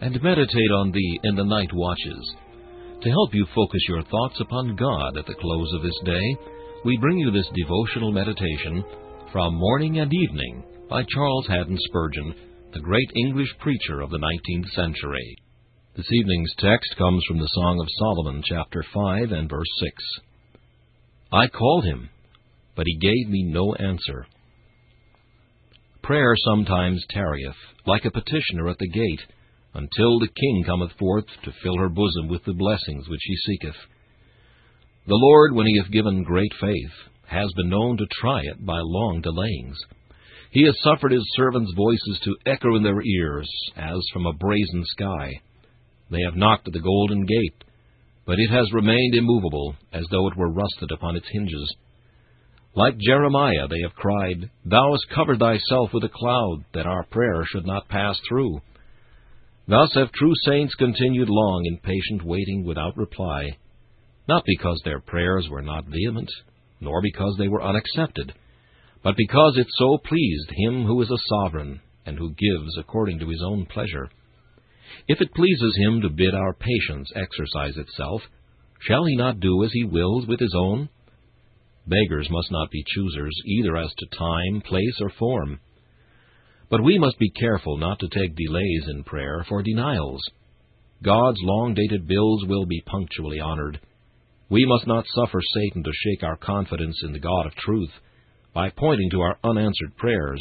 and meditate on thee in the night watches. To help you focus your thoughts upon God at the close of this day, we bring you this devotional meditation from Morning and Evening by Charles Haddon Spurgeon, the great English preacher of the 19th century. This evening's text comes from the Song of Solomon, chapter 5 and verse 6. I called him, but he gave me no answer. Prayer sometimes tarrieth, like a petitioner at the gate, until the king cometh forth to fill her bosom with the blessings which he seeketh. The Lord, when he hath given great faith, has been known to try it by long delayings. He has suffered his servants' voices to echo in their ears, as from a brazen sky. They have knocked at the golden gate, but it has remained immovable, as though it were rusted upon its hinges. Like Jeremiah, they have cried, Thou hast covered thyself with a cloud, that our prayer should not pass through. Thus have true saints continued long in patient waiting without reply, not because their prayers were not vehement, nor because they were unaccepted, but because it so pleased Him who is a sovereign, and who gives according to His own pleasure. If it pleases him to bid our patience exercise itself, shall he not do as he wills with his own? Beggars must not be choosers, either as to time, place, or form. But we must be careful not to take delays in prayer for denials. God's long-dated bills will be punctually honored. We must not suffer Satan to shake our confidence in the God of truth by pointing to our unanswered prayers.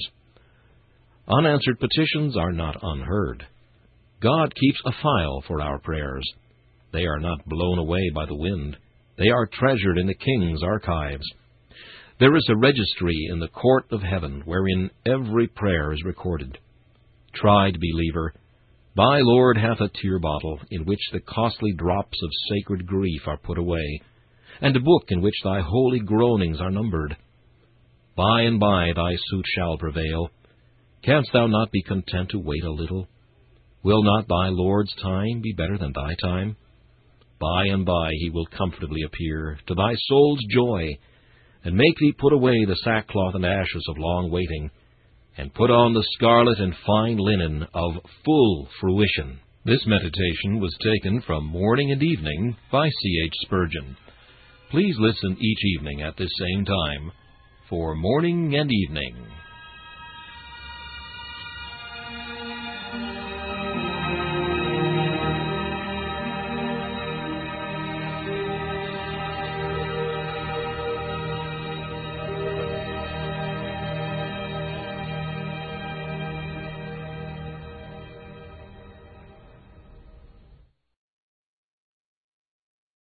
Unanswered petitions are not unheard. God keeps a file for our prayers. They are not blown away by the wind. They are treasured in the King's archives. There is a registry in the court of heaven wherein every prayer is recorded. Tried believer, thy Lord hath a tear bottle in which the costly drops of sacred grief are put away, and a book in which thy holy groanings are numbered. By and by thy suit shall prevail. Canst thou not be content to wait a little? Will not thy Lord's time be better than thy time? By and by he will comfortably appear, to thy soul's joy, and make thee put away the sackcloth and ashes of long waiting, and put on the scarlet and fine linen of full fruition. This meditation was taken from Morning and Evening by C. H. Spurgeon. Please listen each evening at this same time for Morning and Evening.